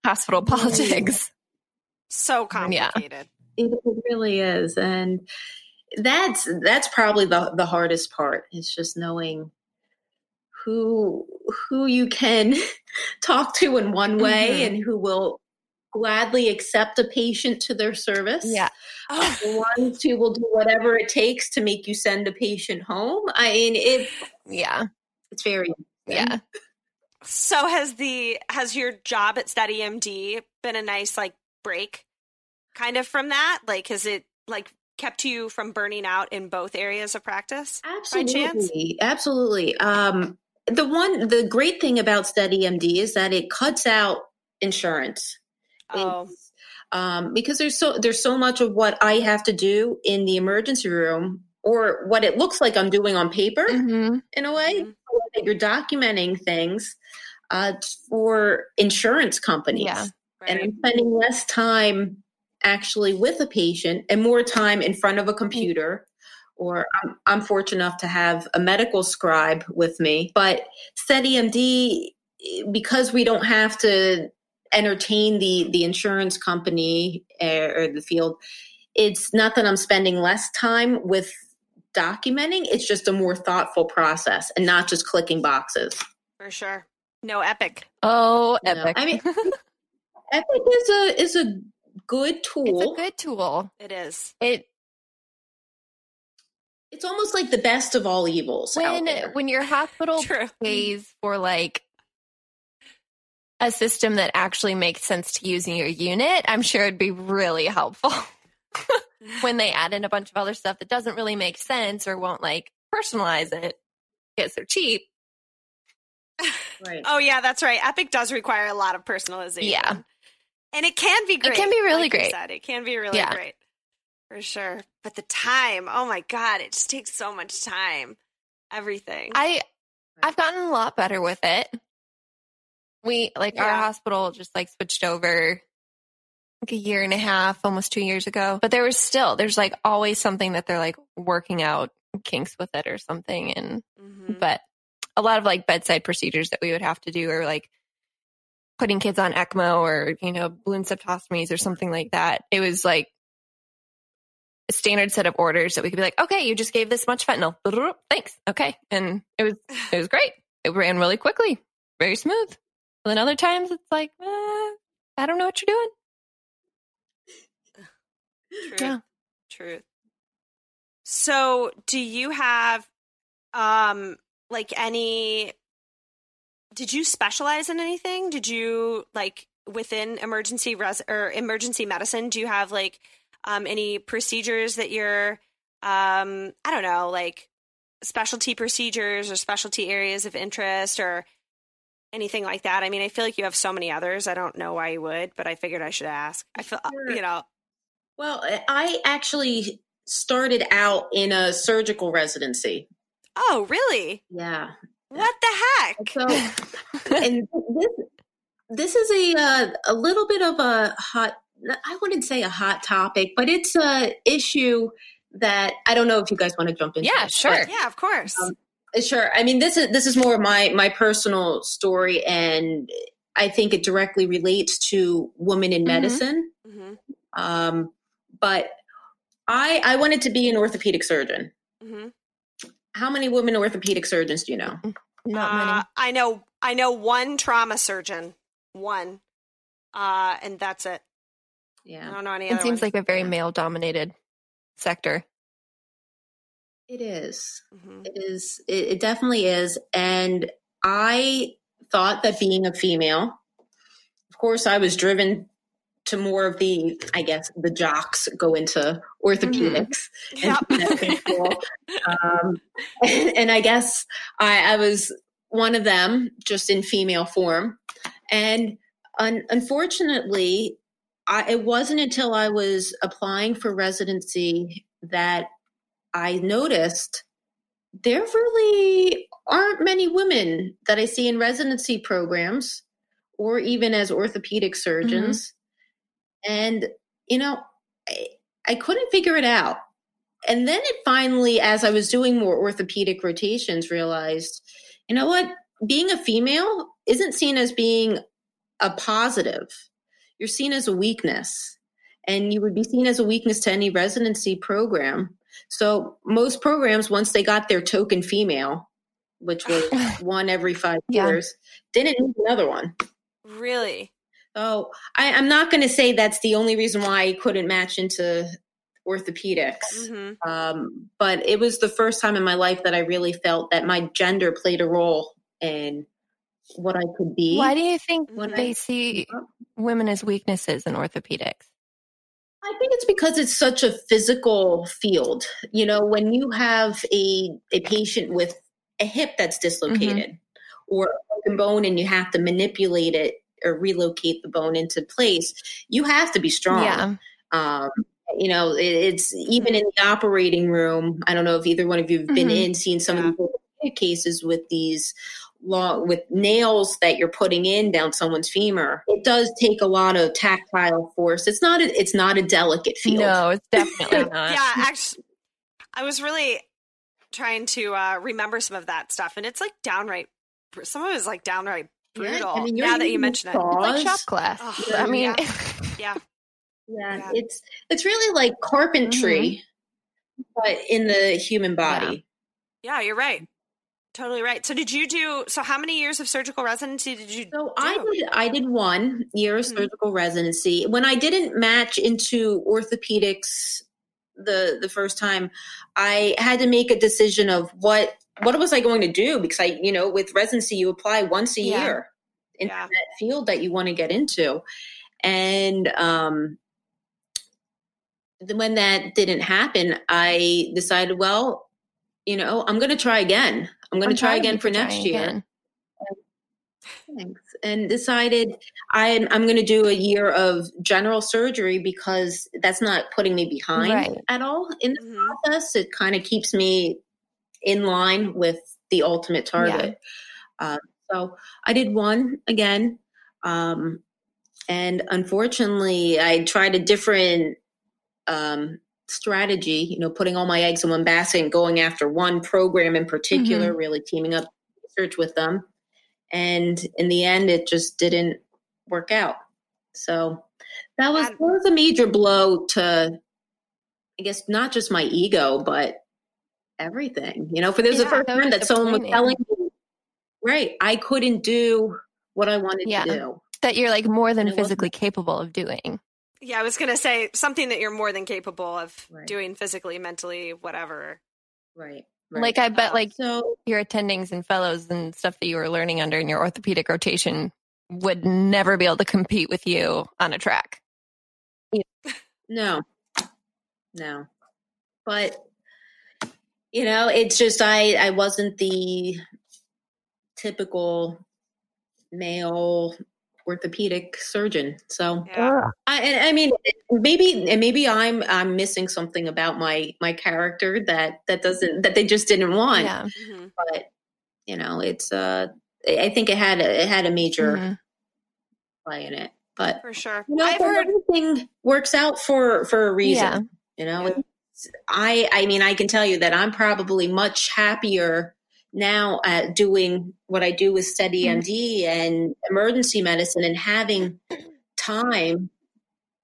Speaker 2: hospital politics.
Speaker 3: So complicated.
Speaker 4: It, it really is, and that's that's probably the the hardest part. Is just knowing who who you can talk to in one way
Speaker 2: Mhm.
Speaker 4: and who will gladly accept a patient to their service.
Speaker 2: Yeah.
Speaker 3: Oh,
Speaker 4: The ones who will do whatever it takes to make you send a patient home. I mean, it
Speaker 2: Yeah.
Speaker 4: it's very
Speaker 2: Yeah.
Speaker 3: so has the has your job at SteadyMD been a nice like break, kind of from that? Like, has it like kept you from burning out in both areas of practice? by chance?
Speaker 4: Absolutely, absolutely. Um, the one, the great thing about SteadyMD is that it cuts out insurance.
Speaker 3: Oh,
Speaker 4: um, because there's so there's so much of what I have to do in the emergency room, or what it looks like I'm doing on paper,
Speaker 2: hmm
Speaker 4: in a way
Speaker 3: Mhm.
Speaker 4: that you're documenting things uh, for insurance companies,
Speaker 2: Yeah.
Speaker 4: and. I'm spending less time actually with a patient and more time in front of a computer. Or I'm, I'm fortunate enough to have a medical scribe with me. But SteadyMD, because we don't have to entertain the the insurance company uh, or the field, it's not that I'm spending less time with documenting. It's just a more thoughtful process and not just clicking boxes.
Speaker 3: for sure. No epic.
Speaker 2: Oh,
Speaker 4: No,
Speaker 2: epic.
Speaker 4: I mean, Epic is a is a good tool.
Speaker 2: it's a good tool.
Speaker 3: It is.
Speaker 2: It
Speaker 4: It's almost like the best of all evils. out
Speaker 2: when
Speaker 4: there.
Speaker 2: when your hospital
Speaker 3: True.
Speaker 2: pays for like a system that actually makes sense to use in your unit, I'm sure it'd be really helpful. when they add in a bunch of other stuff that doesn't really make sense or won't like personalize it because they're cheap.
Speaker 4: right.
Speaker 3: Oh yeah, that's right. Epic does require a lot of personalization.
Speaker 2: Yeah.
Speaker 3: And it can be great.
Speaker 2: It can be really
Speaker 3: like
Speaker 2: great.
Speaker 3: said. It can be really
Speaker 2: Yeah.
Speaker 3: great. For sure. But the time, oh my God, it just takes so much time. Everything.
Speaker 2: I I've gotten a lot better with it. We like our hospital just like switched over like a year and a half, almost two years ago. But there was still there's like always something that they're like working out kinks with it or something and
Speaker 3: Mhm.
Speaker 2: but a lot of like bedside procedures that we would have to do or like putting kids on ECMO or, you know, balloon septostomies or something like that. It was like a standard set of orders that we could be like, okay, you just gave this much fentanyl. Thanks. Okay. And it was, it was great. It ran really quickly, very smooth. And then other times it's like, uh, I don't know what you're doing.
Speaker 3: Truth.
Speaker 2: Yeah.
Speaker 3: Truth. So, do you have um like any did you specialize in anything? Did you like within emergency res or emergency medicine, do you have like um any procedures that you're um I don't know, like specialty procedures or specialty areas of interest or anything like that? I mean, I feel like you have so many others. I don't know why you would, but I figured I should ask. I feel
Speaker 4: Sure.
Speaker 3: you know,
Speaker 4: Well, I actually started out in a surgical residency.
Speaker 3: Oh, really?
Speaker 4: Yeah.
Speaker 3: What the heck?
Speaker 4: So, and this this is a uh, a little bit of a hot. I wouldn't say a hot topic, but it's a issue that I don't know if you guys want to jump into.
Speaker 2: Yeah, sure.
Speaker 4: but
Speaker 3: Yeah, of course.
Speaker 4: Um, Sure. I mean, this is this is more of my my personal story, and I think it directly relates to women in
Speaker 2: Mhm.
Speaker 4: medicine.
Speaker 3: hmm
Speaker 4: Um, but I I wanted to be an orthopedic surgeon.
Speaker 3: hmm
Speaker 4: How many women orthopedic surgeons do you know?
Speaker 2: Not
Speaker 3: Uh,
Speaker 2: many.
Speaker 3: I know. I know one trauma surgeon. One, uh, and that's it.
Speaker 4: Yeah, I
Speaker 3: don't know any
Speaker 2: It
Speaker 3: other.
Speaker 2: seems
Speaker 3: ones.
Speaker 2: like a very
Speaker 4: Yeah.
Speaker 2: male dominated sector.
Speaker 4: It is.
Speaker 3: Mhm.
Speaker 4: It is. It, it definitely is. And I thought that being a female, of course, I was driven to more of the, I guess, the jocks go into orthopedics.
Speaker 3: Yep.
Speaker 4: and um, and, and I guess I, I was one of them, just in female form. And un- unfortunately, I, it wasn't until I was applying for residency that I noticed there really aren't many women that I see in residency programs or even as orthopedic surgeons. And, you know, I, I couldn't figure it out. And then it finally, as I was doing more orthopedic rotations, realized, you know what? Being a female isn't seen as being a positive. You're seen as a weakness. And you would be seen as a weakness to any residency program. So most programs, once they got their token female, which was one every five
Speaker 2: Yeah.
Speaker 4: years, didn't need another one.
Speaker 3: Really?
Speaker 4: So I, I'm not going to say that's the only reason why I couldn't match into orthopedics.
Speaker 3: hmm
Speaker 4: Um, but it was the first time in my life that I really felt that my gender played a role in what I could be.
Speaker 2: Why do you think they
Speaker 4: I-
Speaker 2: see women as weaknesses in orthopedics?
Speaker 4: I think it's because it's such a physical field. You know, when you have a a patient with a hip that's dislocated or a broken bone and you have to manipulate it or relocate the bone into place, you have to be strong.
Speaker 2: Yeah.
Speaker 4: Um, you know, it, it's even in the operating room. I don't know if either one of you have been
Speaker 2: Mhm.
Speaker 4: in, seen some
Speaker 3: Yeah.
Speaker 4: of the cases with these long with nails that you're putting in down someone's femur. It does take a lot of tactile force. It's not a, it's not a delicate field.
Speaker 2: No, it's definitely not.
Speaker 3: yeah, actually, I was really trying to uh, remember some of that stuff, and it's like downright. Some of it is like downright
Speaker 4: Yeah,
Speaker 3: brutal.
Speaker 4: I mean, you're
Speaker 3: now that you
Speaker 4: using
Speaker 3: mention it.
Speaker 2: It's like shop class.
Speaker 3: Ugh,
Speaker 2: I mean,
Speaker 3: yeah. yeah,
Speaker 4: Yeah,
Speaker 3: Yeah.
Speaker 4: it's it's really like carpentry, but in the human body.
Speaker 3: yeah, you're right. Totally right. So, did you do? So, how many years of surgical residency did you?
Speaker 4: So I did I did one year of
Speaker 3: Mhm.
Speaker 4: surgical residency. When I didn't match into orthopedics the the first time, I had to make a decision of what what was I going to do because I you know with residency you apply once a
Speaker 2: Yeah.
Speaker 4: year in
Speaker 3: Yeah.
Speaker 4: that field that you want to get into, and um, then when that didn't happen, I decided well, you know I'm going to try again. I'm going to try again for next year.
Speaker 2: again.
Speaker 4: Thanks. And decided I'm I'm going to do a year of general surgery because that's not putting me behind
Speaker 2: Right.
Speaker 4: at all in the
Speaker 3: Mhm.
Speaker 4: process. It kind of keeps me in line with the ultimate target. Um, so I did one again, um, and unfortunately, I tried a different um, strategy. You know, putting all my eggs in one basket and going after one program in particular, mm-hmm. really teaming up research with them and in the end it just didn't work out so that was that was a major blow to i guess not just my ego but everything you know for this is the
Speaker 2: Yeah,
Speaker 4: first time that someone was telling me right i couldn't do what i wanted
Speaker 2: Yeah.
Speaker 4: to do
Speaker 2: That you're like more than
Speaker 4: And it wasn't-
Speaker 2: physically capable of doing.
Speaker 3: Yeah, I was gonna say something that you're more than capable of
Speaker 4: Right.
Speaker 3: doing physically, mentally, whatever.
Speaker 4: right,
Speaker 2: Like I bet
Speaker 3: Oh.
Speaker 2: like
Speaker 4: so
Speaker 2: your attendings and fellows and stuff that you were learning under in your orthopedic rotation would never be able to compete with you on a track.
Speaker 4: No, no. But you know, it's just I I wasn't the typical male orthopedic surgeon. So
Speaker 3: Yeah.
Speaker 4: I I mean maybe and maybe I'm I'm missing something about my my character that that doesn't that they just didn't want.
Speaker 2: Yeah.
Speaker 3: Mhm.
Speaker 4: But you know, it's uh I I think it had a, it had a major
Speaker 2: Mhm.
Speaker 4: play in it. But
Speaker 3: For sure.
Speaker 4: you know,
Speaker 3: I've
Speaker 4: but
Speaker 3: heard.
Speaker 4: everything works out for for a reason.
Speaker 2: Yeah.
Speaker 4: You know,
Speaker 3: Yeah.
Speaker 4: I I mean I can tell you that I'm probably much happier now uh, doing what I do with
Speaker 2: Mhm.
Speaker 4: MD and emergency medicine and having time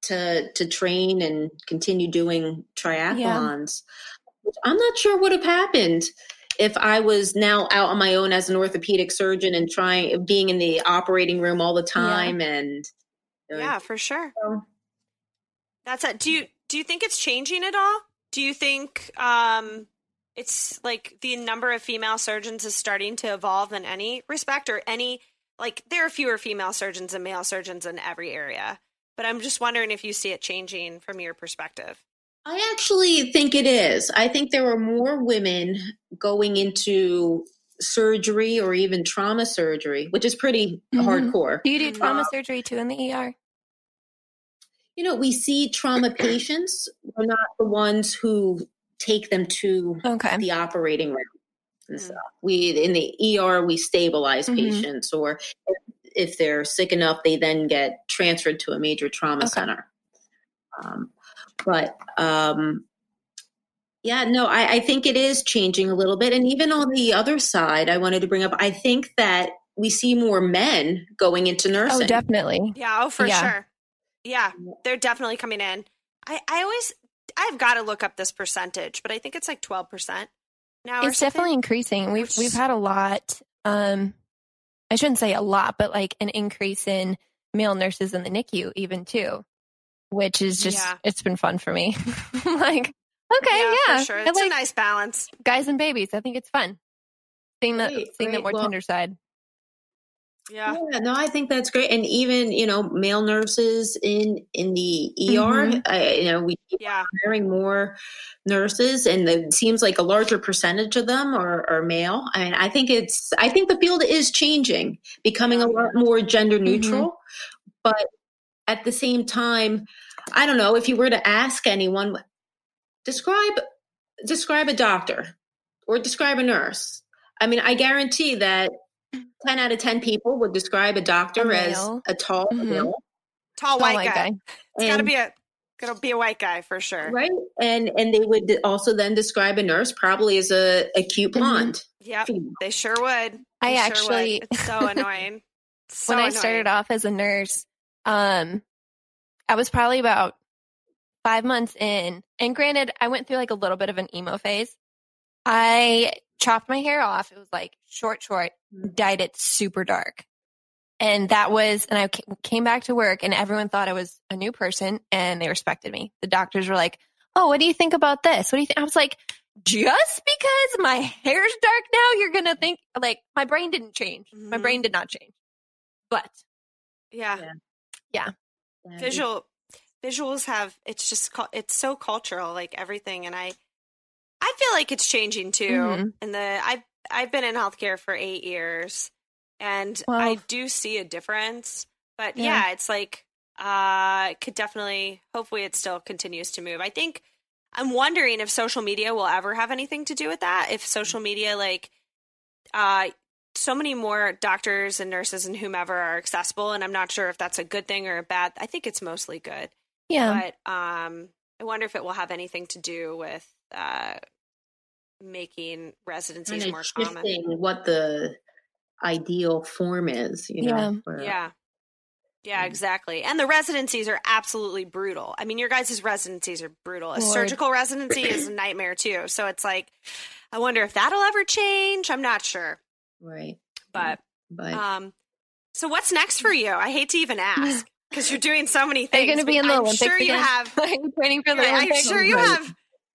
Speaker 4: to to train and continue doing triathlons. which I'm not sure what would have happened if I was now out on my own as an orthopedic surgeon and trying being in the operating room all the time and
Speaker 3: Yeah, for sure.
Speaker 4: So-
Speaker 3: That's it. Do you do you think it's changing at all? Do you think um it's like the number of female surgeons is starting to evolve in any respect or any like there are fewer female surgeons and male surgeons in every area. But I'm just wondering if you see it changing from your perspective.
Speaker 4: I actually think it is. I think there are more women going into surgery or even trauma surgery, which is pretty
Speaker 2: Mhm.
Speaker 4: hardcore.
Speaker 2: Do you do trauma surgery too in the ER?
Speaker 4: You know, we see trauma patients. We're not the ones who take them to
Speaker 2: Okay.
Speaker 4: the operating room and
Speaker 3: Mm.
Speaker 4: stuff. We in the ER we stabilize
Speaker 2: Mhm.
Speaker 4: patients, or if, if they're sick enough, they then get transferred to a major trauma
Speaker 2: Okay.
Speaker 4: center. Um, but um, yeah, no, I, I think it is changing a little bit, and even on the other side, I wanted to bring up. I think that we see more men going into nursing.
Speaker 2: Oh, definitely.
Speaker 3: Yeah, oh for
Speaker 2: Yeah.
Speaker 3: sure. Yeah, they're definitely coming in. I I always I've got to look up this percentage, but I think it's like 12% now
Speaker 2: It's definitely increasing. We've we've had a lot. Um, I shouldn't say a lot, but like an increase in male nurses in the NICU, even too, which is just
Speaker 3: Yeah.
Speaker 2: it's been fun for me. Like, okay,
Speaker 3: yeah,
Speaker 2: yeah,
Speaker 3: sure. It's a nice balance.
Speaker 2: guys and babies. I think it's fun seeing the seeing the more
Speaker 4: Well-
Speaker 2: tender side.
Speaker 3: Yeah.
Speaker 4: Yeah, no, I think that's great, and even you know, male nurses in in the ER.
Speaker 2: Mhm.
Speaker 4: I, you know, we keep
Speaker 3: Yeah.
Speaker 4: hiring more nurses, and it seems like a larger percentage of them are, are male. I mean, I think it's. I think the field is changing, becoming a lot more gender neutral, but at the same time, I don't know if you were to ask anyone, describe describe a doctor or describe a nurse. I mean, I guarantee that 10 out of 10 people would describe a doctor
Speaker 2: A
Speaker 4: as a tall
Speaker 2: Mhm.
Speaker 4: male.
Speaker 3: Tall white
Speaker 2: my
Speaker 3: guy.
Speaker 2: guy.
Speaker 3: It's got to be a got to be a white guy for sure.
Speaker 4: Right. And and they would also then describe a nurse probably as a, a cute
Speaker 2: Mhm.
Speaker 4: blonde.
Speaker 3: Yep.
Speaker 4: female.
Speaker 3: They sure would.
Speaker 2: I
Speaker 3: sure
Speaker 2: actually-
Speaker 3: would. it's so annoying. So
Speaker 2: when I started off as a nurse, um, I was probably about five months in. And granted, I went through like a little bit of an emo phase. I chopped my hair off. It was like short, short, dyed it super dark. And that was, and I came back to work and everyone thought I was a new person and they respected me. The doctors were like, Oh, what do you think about this? What do you think? I was like, just because my hair's dark now, you're going to think like my brain didn't change. My
Speaker 3: Mhm.
Speaker 2: brain did not change. But
Speaker 3: Yeah.
Speaker 4: Yeah.
Speaker 3: Visual visuals have it's just it's so cultural like everything and I I feel like it's changing too.
Speaker 2: Mhm.
Speaker 3: And the I've I've been in healthcare for 8 years and
Speaker 2: Well-
Speaker 3: I do see a difference. But
Speaker 2: Yeah.
Speaker 3: yeah, it's like uh it could definitely hopefully it still continues to move. I think I'm wondering if social media will ever have anything to do with that. If social media like uh so many more doctors and nurses and whomever are accessible and I'm not sure if that's a good thing or a bad. I think it's mostly good.
Speaker 2: yeah.
Speaker 3: But um I wonder if it will have anything to do with uh making residencies
Speaker 4: Kind
Speaker 3: more common.
Speaker 4: what the ideal form is, you know.
Speaker 2: Yeah.
Speaker 4: for-
Speaker 3: Yeah. Yeah,
Speaker 4: Mm.
Speaker 3: exactly. And the residencies are absolutely brutal. I mean, your guys' residencies are brutal. A
Speaker 2: Lord.
Speaker 3: surgical residency is a nightmare too. So it's like, I wonder if that'll ever change. I'm not sure.
Speaker 4: Right.
Speaker 3: But,
Speaker 4: But
Speaker 3: um, so what's next for you? I hate to even ask because you're doing so many
Speaker 2: Are
Speaker 3: things.
Speaker 2: you going to be in the
Speaker 3: I'm
Speaker 2: Olympics
Speaker 3: sure you
Speaker 2: again?
Speaker 3: have.
Speaker 2: Are you training for the
Speaker 3: Yeah, I'm sure you have.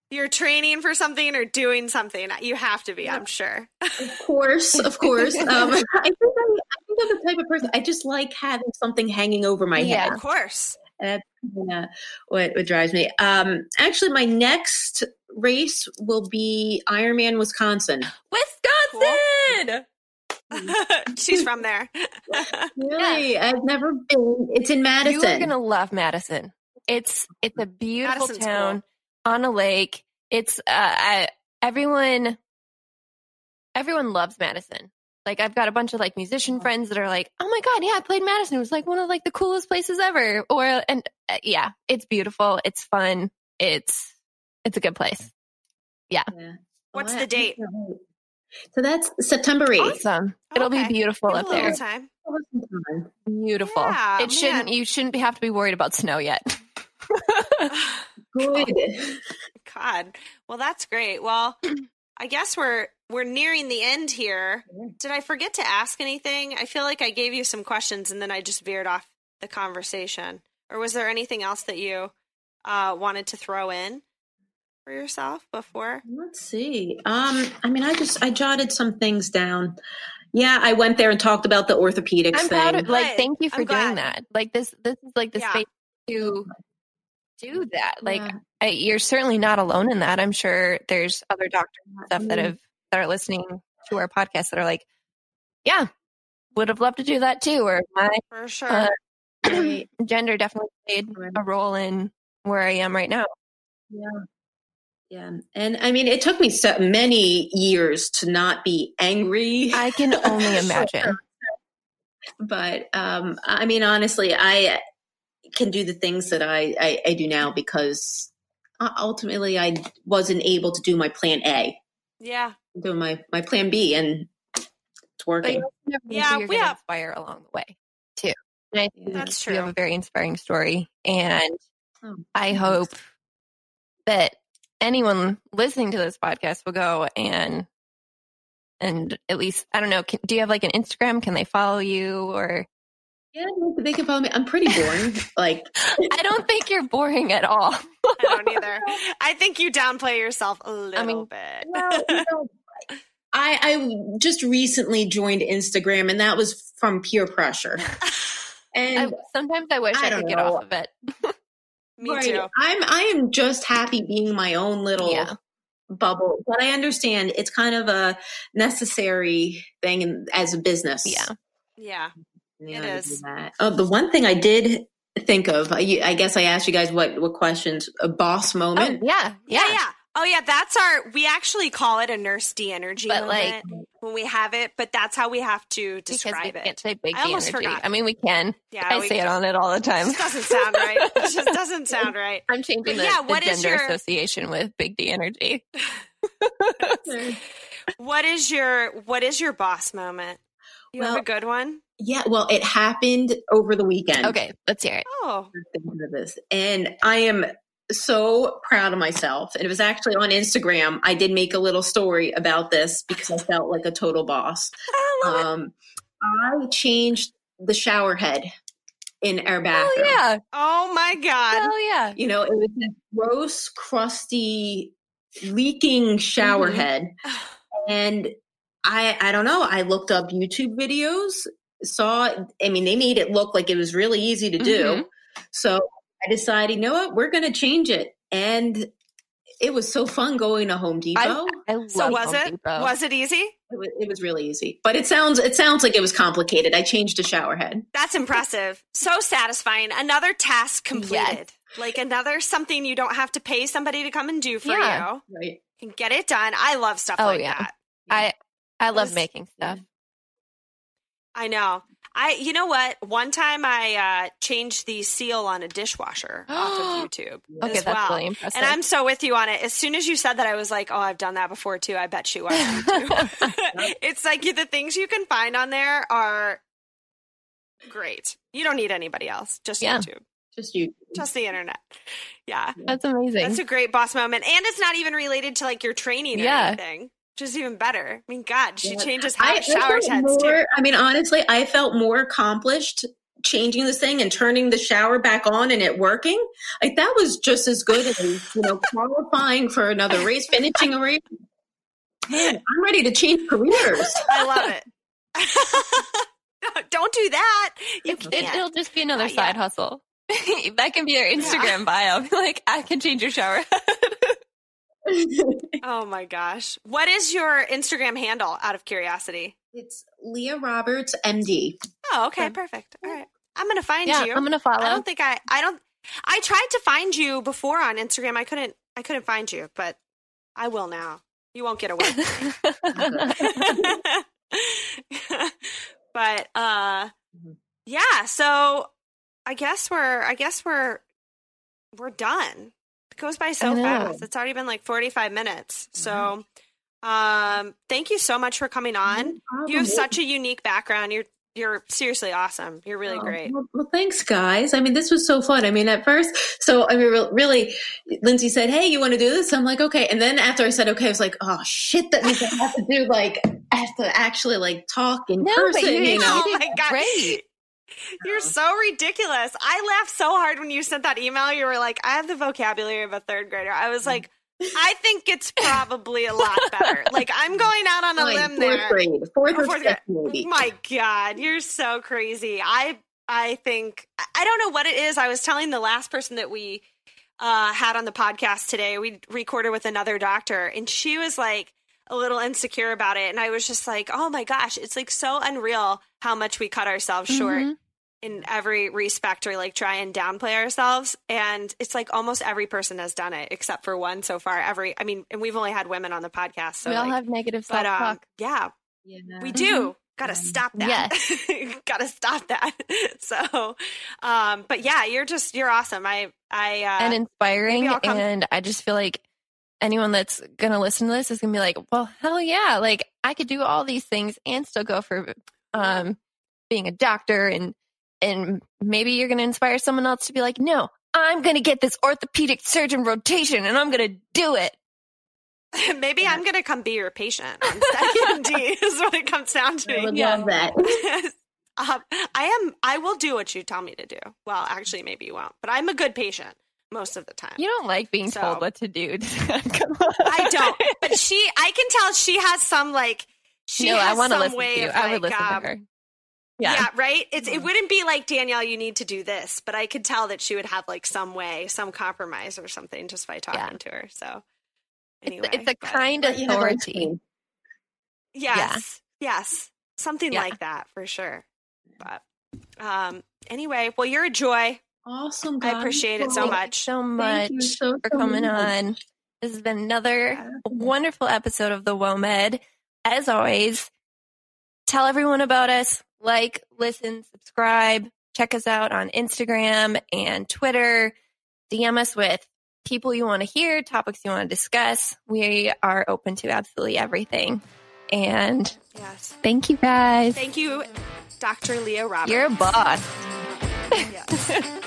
Speaker 3: You're training for something or doing something. You have to be. I'm sure.
Speaker 4: of course, of course. Um, I think I, I think I'm the type of person I just like having something hanging over my
Speaker 2: Yeah.
Speaker 4: head.
Speaker 3: Of course.
Speaker 4: That's kinda what, what drives me. Um, actually, my next race will be Ironman Wisconsin.
Speaker 2: Wisconsin.
Speaker 3: She's from there.
Speaker 4: Really, I've never been. It's in Madison.
Speaker 2: You are going to love Madison. It's it's a beautiful
Speaker 3: Madison's
Speaker 2: town on a lake. It's uh, I, everyone everyone loves Madison. Like I've got a bunch of like musician friends that are like, "Oh my god, yeah, I played Madison. It was like one of like the coolest places ever." Or and uh, yeah, it's beautiful. It's fun. It's it's a good place.
Speaker 4: Yeah.
Speaker 3: What's
Speaker 4: Well,
Speaker 3: the date?
Speaker 4: So that's September 8th.
Speaker 2: Awesome. It'll
Speaker 3: Okay.
Speaker 2: be beautiful
Speaker 3: Got
Speaker 2: up
Speaker 3: a little
Speaker 2: there.
Speaker 3: time.
Speaker 2: Beautiful.
Speaker 3: Yeah,
Speaker 2: it shouldn't.
Speaker 3: man.
Speaker 2: You shouldn't have to be worried about snow yet.
Speaker 4: Good.
Speaker 3: God. Well, that's great. Well, I guess we're we're nearing the end here. Did I forget to ask anything? I feel like I gave you some questions and then I just veered off the conversation. Or was there anything else that you uh, wanted to throw in for yourself before?
Speaker 4: Let's see. Um, I mean, I just I jotted some things down. Yeah, I went there and talked about the orthopedics
Speaker 2: I'm
Speaker 4: thing.
Speaker 2: proud of like thank you for
Speaker 3: I'm
Speaker 2: doing
Speaker 3: glad.
Speaker 2: that. Like this this is like the
Speaker 3: Yeah.
Speaker 2: space to do that. Like
Speaker 4: Yeah.
Speaker 2: I, you're certainly not alone in that. I'm sure there's other doctors and stuff that have that are listening to our podcast that are like, yeah, would have loved to do that too. Or my
Speaker 3: For sure.
Speaker 2: uh,
Speaker 4: Right.
Speaker 2: gender definitely played a role in where I am right now.
Speaker 4: Yeah. Yeah. And I mean, it took me so many years to not be angry.
Speaker 2: I can only imagine.
Speaker 4: but um, I mean, honestly, I can do the things that I, I, I do now because uh, ultimately I wasn't able to do my plan A,
Speaker 3: yeah.
Speaker 4: doing my, my plan B, and it's working.
Speaker 2: you also never know
Speaker 3: Yeah,
Speaker 2: you're
Speaker 3: we have-
Speaker 2: fire along the way too. And I think
Speaker 3: That's true.
Speaker 2: You have a very inspiring story, and
Speaker 4: Oh,
Speaker 2: I
Speaker 4: thanks.
Speaker 2: hope that anyone listening to this podcast will go and and at least I don't know. Can, do you have like an Instagram? Can they follow you? Or
Speaker 4: Yeah, they can follow me. I'm pretty boring. like,
Speaker 2: I don't think you're boring at all.
Speaker 3: I don't either. I think you downplay yourself a little
Speaker 2: mean,
Speaker 3: bit.
Speaker 4: well, you know, I, I just recently joined Instagram, and that was from peer pressure.
Speaker 2: I,
Speaker 4: And
Speaker 2: sometimes I wish
Speaker 4: I
Speaker 2: I,
Speaker 4: don't
Speaker 2: could get
Speaker 4: know.
Speaker 2: off of it.
Speaker 3: Me
Speaker 4: Right.
Speaker 3: too.
Speaker 4: I'm I am just happy being my own little
Speaker 2: Yeah.
Speaker 4: bubble, but I understand it's kind of a necessary thing in, as a business.
Speaker 2: Yeah.
Speaker 3: Yeah.
Speaker 4: You
Speaker 3: It
Speaker 4: know, to
Speaker 3: is.
Speaker 4: do that. Oh, the one thing I did think of, I, I guess I asked you guys what what questions a boss
Speaker 2: Oh
Speaker 4: moment.
Speaker 2: yeah,
Speaker 3: Yeah.
Speaker 2: yeah.
Speaker 3: Yeah. Oh yeah. That's our. We actually call it a nurse D energy
Speaker 2: But, like-
Speaker 3: when we have it, but that's how we have to describe
Speaker 2: we
Speaker 3: it.
Speaker 2: can't say big
Speaker 3: I
Speaker 2: D
Speaker 3: almost
Speaker 2: energy.
Speaker 3: forgot.
Speaker 2: I mean, we can.
Speaker 3: Yeah.
Speaker 2: I
Speaker 3: we,
Speaker 2: say it on it all the
Speaker 3: It
Speaker 2: time.
Speaker 3: just doesn't sound right. It just doesn't sound right.
Speaker 2: I'm changing
Speaker 3: But
Speaker 2: the,
Speaker 3: yeah,
Speaker 2: the
Speaker 3: what is
Speaker 2: gender
Speaker 3: your-
Speaker 2: association with big D energy.
Speaker 3: What is your What is your boss moment? You have a good one.
Speaker 4: Yeah, well, it happened over the weekend.
Speaker 2: Okay, let's hear it.
Speaker 3: Oh.
Speaker 4: this. And I am so proud of myself. And it was actually on Instagram. I did make a little story about this because I felt like a total boss.
Speaker 3: I.
Speaker 4: Um, I changed the shower head in our bathroom.
Speaker 2: Oh yeah,
Speaker 3: Oh my god.
Speaker 2: oh yeah.
Speaker 4: You know, it was this gross, crusty, leaking shower
Speaker 2: Mhm.
Speaker 4: head. And I I don't know. I looked up YouTube videos, saw I mean, they made it look like it was really easy to do.
Speaker 2: Mhm.
Speaker 4: So I decided, you know what, we're gonna change it. And it was so fun going to Home Depot.
Speaker 2: I, I love
Speaker 3: So was
Speaker 2: Home
Speaker 3: it
Speaker 2: Depot.
Speaker 3: was it easy?
Speaker 4: it, was, it was really easy. But it sounds it sounds like it was complicated. I changed a shower head.
Speaker 3: That's impressive. So satisfying. Another task completed.
Speaker 2: Yes.
Speaker 3: Like another something you don't have to pay somebody to come and do for
Speaker 2: Yeah.
Speaker 3: you.
Speaker 4: Right.
Speaker 3: You can get it done. I love stuff
Speaker 2: Oh,
Speaker 3: like
Speaker 2: yeah.
Speaker 3: that.
Speaker 2: I I love
Speaker 3: was-
Speaker 2: making stuff.
Speaker 3: I know. I you know what? One time I uh changed the seal on a dishwasher off of YouTube.
Speaker 2: Okay,
Speaker 3: as
Speaker 2: that's
Speaker 3: well.
Speaker 2: really impressive.
Speaker 3: And I'm so with you on it. As soon as you said that, I was like, "Oh, I've done that before too." I bet you I have too. it's like the things you can find on there are great. You don't need anybody else. Just
Speaker 2: Yeah.
Speaker 3: YouTube,
Speaker 4: Just you.
Speaker 3: just the internet. Yeah,
Speaker 2: that's amazing.
Speaker 3: that's a great boss moment, and it's not even related to like your training or
Speaker 2: Yeah.
Speaker 3: anything. Which is even better. I mean, God, she
Speaker 4: Yeah.
Speaker 3: changes
Speaker 4: I,
Speaker 3: how
Speaker 4: I
Speaker 3: shower
Speaker 4: felt
Speaker 3: heads too.
Speaker 4: I mean, honestly, I felt more accomplished changing this thing and turning the shower back on and it working. Like that was just as good as you know qualifying for another race, finishing a race. Man, I'm ready to change careers.
Speaker 3: I love it. Don't do that. You
Speaker 2: it,
Speaker 3: can't.
Speaker 2: it'll just be another
Speaker 3: Not
Speaker 2: side
Speaker 3: yet.
Speaker 2: hustle. that can be your Instagram bio. Be like, I can change your shower head.
Speaker 3: Oh my gosh. What is your Instagram handle out of curiosity?
Speaker 4: it's Leah Roberts, MD.
Speaker 3: Oh, okay, perfect. All right. I'm going to find
Speaker 2: yeah,
Speaker 3: you.
Speaker 2: I'm gonna follow.
Speaker 3: I don't think I I don't I tried to find you before on Instagram. I couldn't I couldn't find you, but I will now. You won't get away. but uh
Speaker 2: Mm-hmm.
Speaker 3: yeah, so I guess we're I guess we're we're done. It goes by so fast. It's already been like 45 minutes. So Um, thank you so much for coming on.
Speaker 4: problem.
Speaker 3: You have such a unique background. You're you're seriously awesome. You're really
Speaker 4: Oh,
Speaker 3: great.
Speaker 4: Well, well, thanks, guys. I mean, this was so fun. I mean, at first, so I mean, re- really, Lindsay said, "Hey, you want to do this?" I'm like, "Okay." And then after I said, "Okay," I was like, "Oh shit, that means I have to do like I have to actually like talk in
Speaker 2: No, but
Speaker 4: person."
Speaker 2: you-
Speaker 4: You, know?
Speaker 3: oh my god.
Speaker 2: great.
Speaker 3: You're so ridiculous. I laughed so hard when you sent that email. You were like, I have the vocabulary of a third grader. I was like, I think it's probably a lot better. Like, I'm going out on a
Speaker 4: Fine,
Speaker 3: limb
Speaker 4: fourth
Speaker 3: there.
Speaker 4: grade, fourth
Speaker 3: Oh, fourth grade. My God, you're so crazy. I I think I don't know what it is. I was telling the last person that we uh, had on the podcast today. We recorded with another doctor, and she was like a little insecure about it, and I was just like, oh my gosh, it's like so unreal how much we cut ourselves short
Speaker 2: Mhm.
Speaker 3: in every respect or like try and downplay ourselves. And it's like almost every person has done it except for one so far. Every i mean and we've only had women on the podcast so
Speaker 2: we all
Speaker 3: like,
Speaker 2: have negative self
Speaker 3: um,
Speaker 2: talk.
Speaker 3: yeah
Speaker 4: Yeah.
Speaker 3: we do. Gotta
Speaker 4: Um,
Speaker 3: stop that. Gotta stop that. So um but yeah you're just you're awesome. I i uh
Speaker 2: and inspiring.
Speaker 3: come-
Speaker 2: And I just feel like anyone that's going to listen to this is going to be like, well, hell yeah. Like I could do all these things and still go for um, being a doctor. And, and maybe you're going to inspire someone else to be like, no, I'm going to get this orthopedic surgeon rotation and I'm going to do it.
Speaker 3: maybe i'm gonna come be your patient on second d is what it comes down
Speaker 4: I
Speaker 3: to
Speaker 4: would
Speaker 2: Yeah.
Speaker 4: love that.
Speaker 3: um, I am. I will do what you tell me to do. Well, actually, maybe you won't, but I'm a good patient most of the time.
Speaker 2: You don't like being
Speaker 3: So-
Speaker 2: told what to do.
Speaker 3: I don't, but she. I can tell she has some like. She
Speaker 2: no, I
Speaker 3: has
Speaker 2: want to
Speaker 3: some
Speaker 2: listen
Speaker 3: way
Speaker 2: to you.
Speaker 3: of
Speaker 2: I would listen
Speaker 3: um,
Speaker 2: to her.
Speaker 3: Yeah.
Speaker 2: Yeah.
Speaker 3: right. It's it wouldn't be like Danielle. You need to do this, but I could tell that she would have like some way, some compromise or something just by talking
Speaker 2: Yeah.
Speaker 3: to her. So
Speaker 2: It's,
Speaker 3: anyway,
Speaker 2: it's a
Speaker 3: but-
Speaker 2: kind
Speaker 4: of you
Speaker 2: authority.
Speaker 4: cream.
Speaker 3: Yes. Yes. Something
Speaker 2: Yeah.
Speaker 3: like that for sure. But um anyway, well you're a joy.
Speaker 4: Awesome.
Speaker 3: I appreciate it so
Speaker 4: Well,
Speaker 3: much.
Speaker 2: Thank you so
Speaker 4: Thank
Speaker 2: much
Speaker 4: you so,
Speaker 2: for
Speaker 4: so
Speaker 2: coming
Speaker 4: much.
Speaker 2: on. This has been another
Speaker 4: Yeah.
Speaker 2: wonderful episode of the WOMED. As always, tell everyone about us. Like, listen, subscribe. Check us out on Instagram and Twitter. DM us with people you want to hear, topics you want to discuss. We are open to absolutely everything. And
Speaker 3: Yes.
Speaker 2: thank you guys.
Speaker 3: Thank you, Dr. Leah Roberts.
Speaker 2: You're a boss.
Speaker 3: Yes.